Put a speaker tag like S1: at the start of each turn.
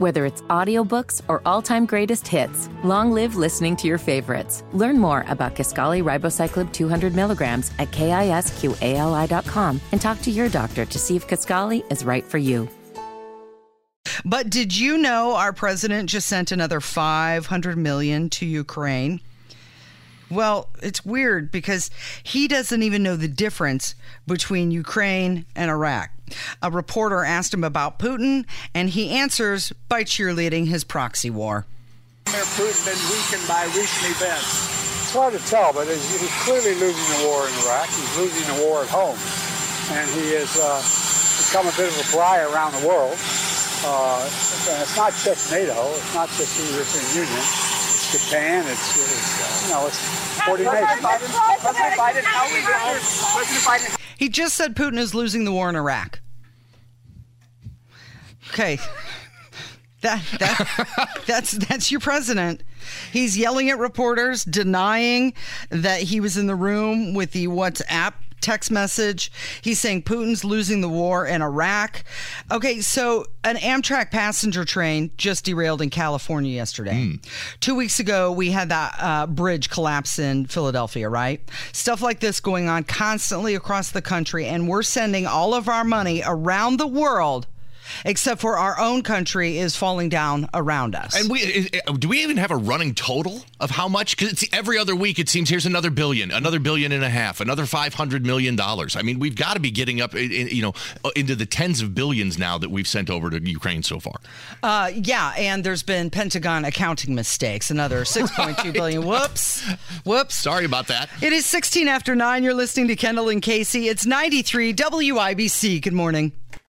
S1: Whether it's audiobooks or all-time greatest hits, long live listening to your favorites. Learn more about Kisqali Ribociclib 200 milligrams at kisqali.com and talk to your doctor to see if Kisqali is right for you.
S2: But did you know our president just sent another 500 million to Ukraine? Well, it's weird because he doesn't even know the difference between Ukraine and Iraq. A reporter asked him about Putin, and he answers by cheerleading his proxy war.
S3: Putin been weakened by recent events?
S4: It's hard to tell, but he's clearly losing the war in Iraq. He's losing the war at home, and he has uh, become a bit of a fly around the world. Uh, it's not just NATO. It's not just the European Union. It's Japan. It's, it's you know, it's 40 nations.
S3: President Biden, how we President Biden.
S2: He just said Putin is losing the war in Iraq. Okay. That, that that's that's your president. He's yelling at reporters, denying that he was in the room with the WhatsApp text message. He's saying Putin's losing the war in Iraq. Okay, so an Amtrak passenger train just derailed in California yesterday. Two weeks ago, we had that uh, bridge collapse in Philadelphia, right? Stuff like this going on constantly across the country, and we're sending all of our money around the world. Except for our own country is falling down around us.
S5: And we eh, do we even have a running total of how much? Because it's every other week it seems here's another billion, another billion and a half, another five hundred million dollars. I mean, we've got to be getting up, i- i- you know, uh, into the tens of billions now that we've sent over to Ukraine so far.
S2: Uh, yeah, and there's been Pentagon accounting mistakes. Another 6.2 billion. Whoops. Whoops.
S5: Sorry about that.
S2: It is 16 after 9. You're listening to Kendall and Casey. It's 93 WIBC. Good morning.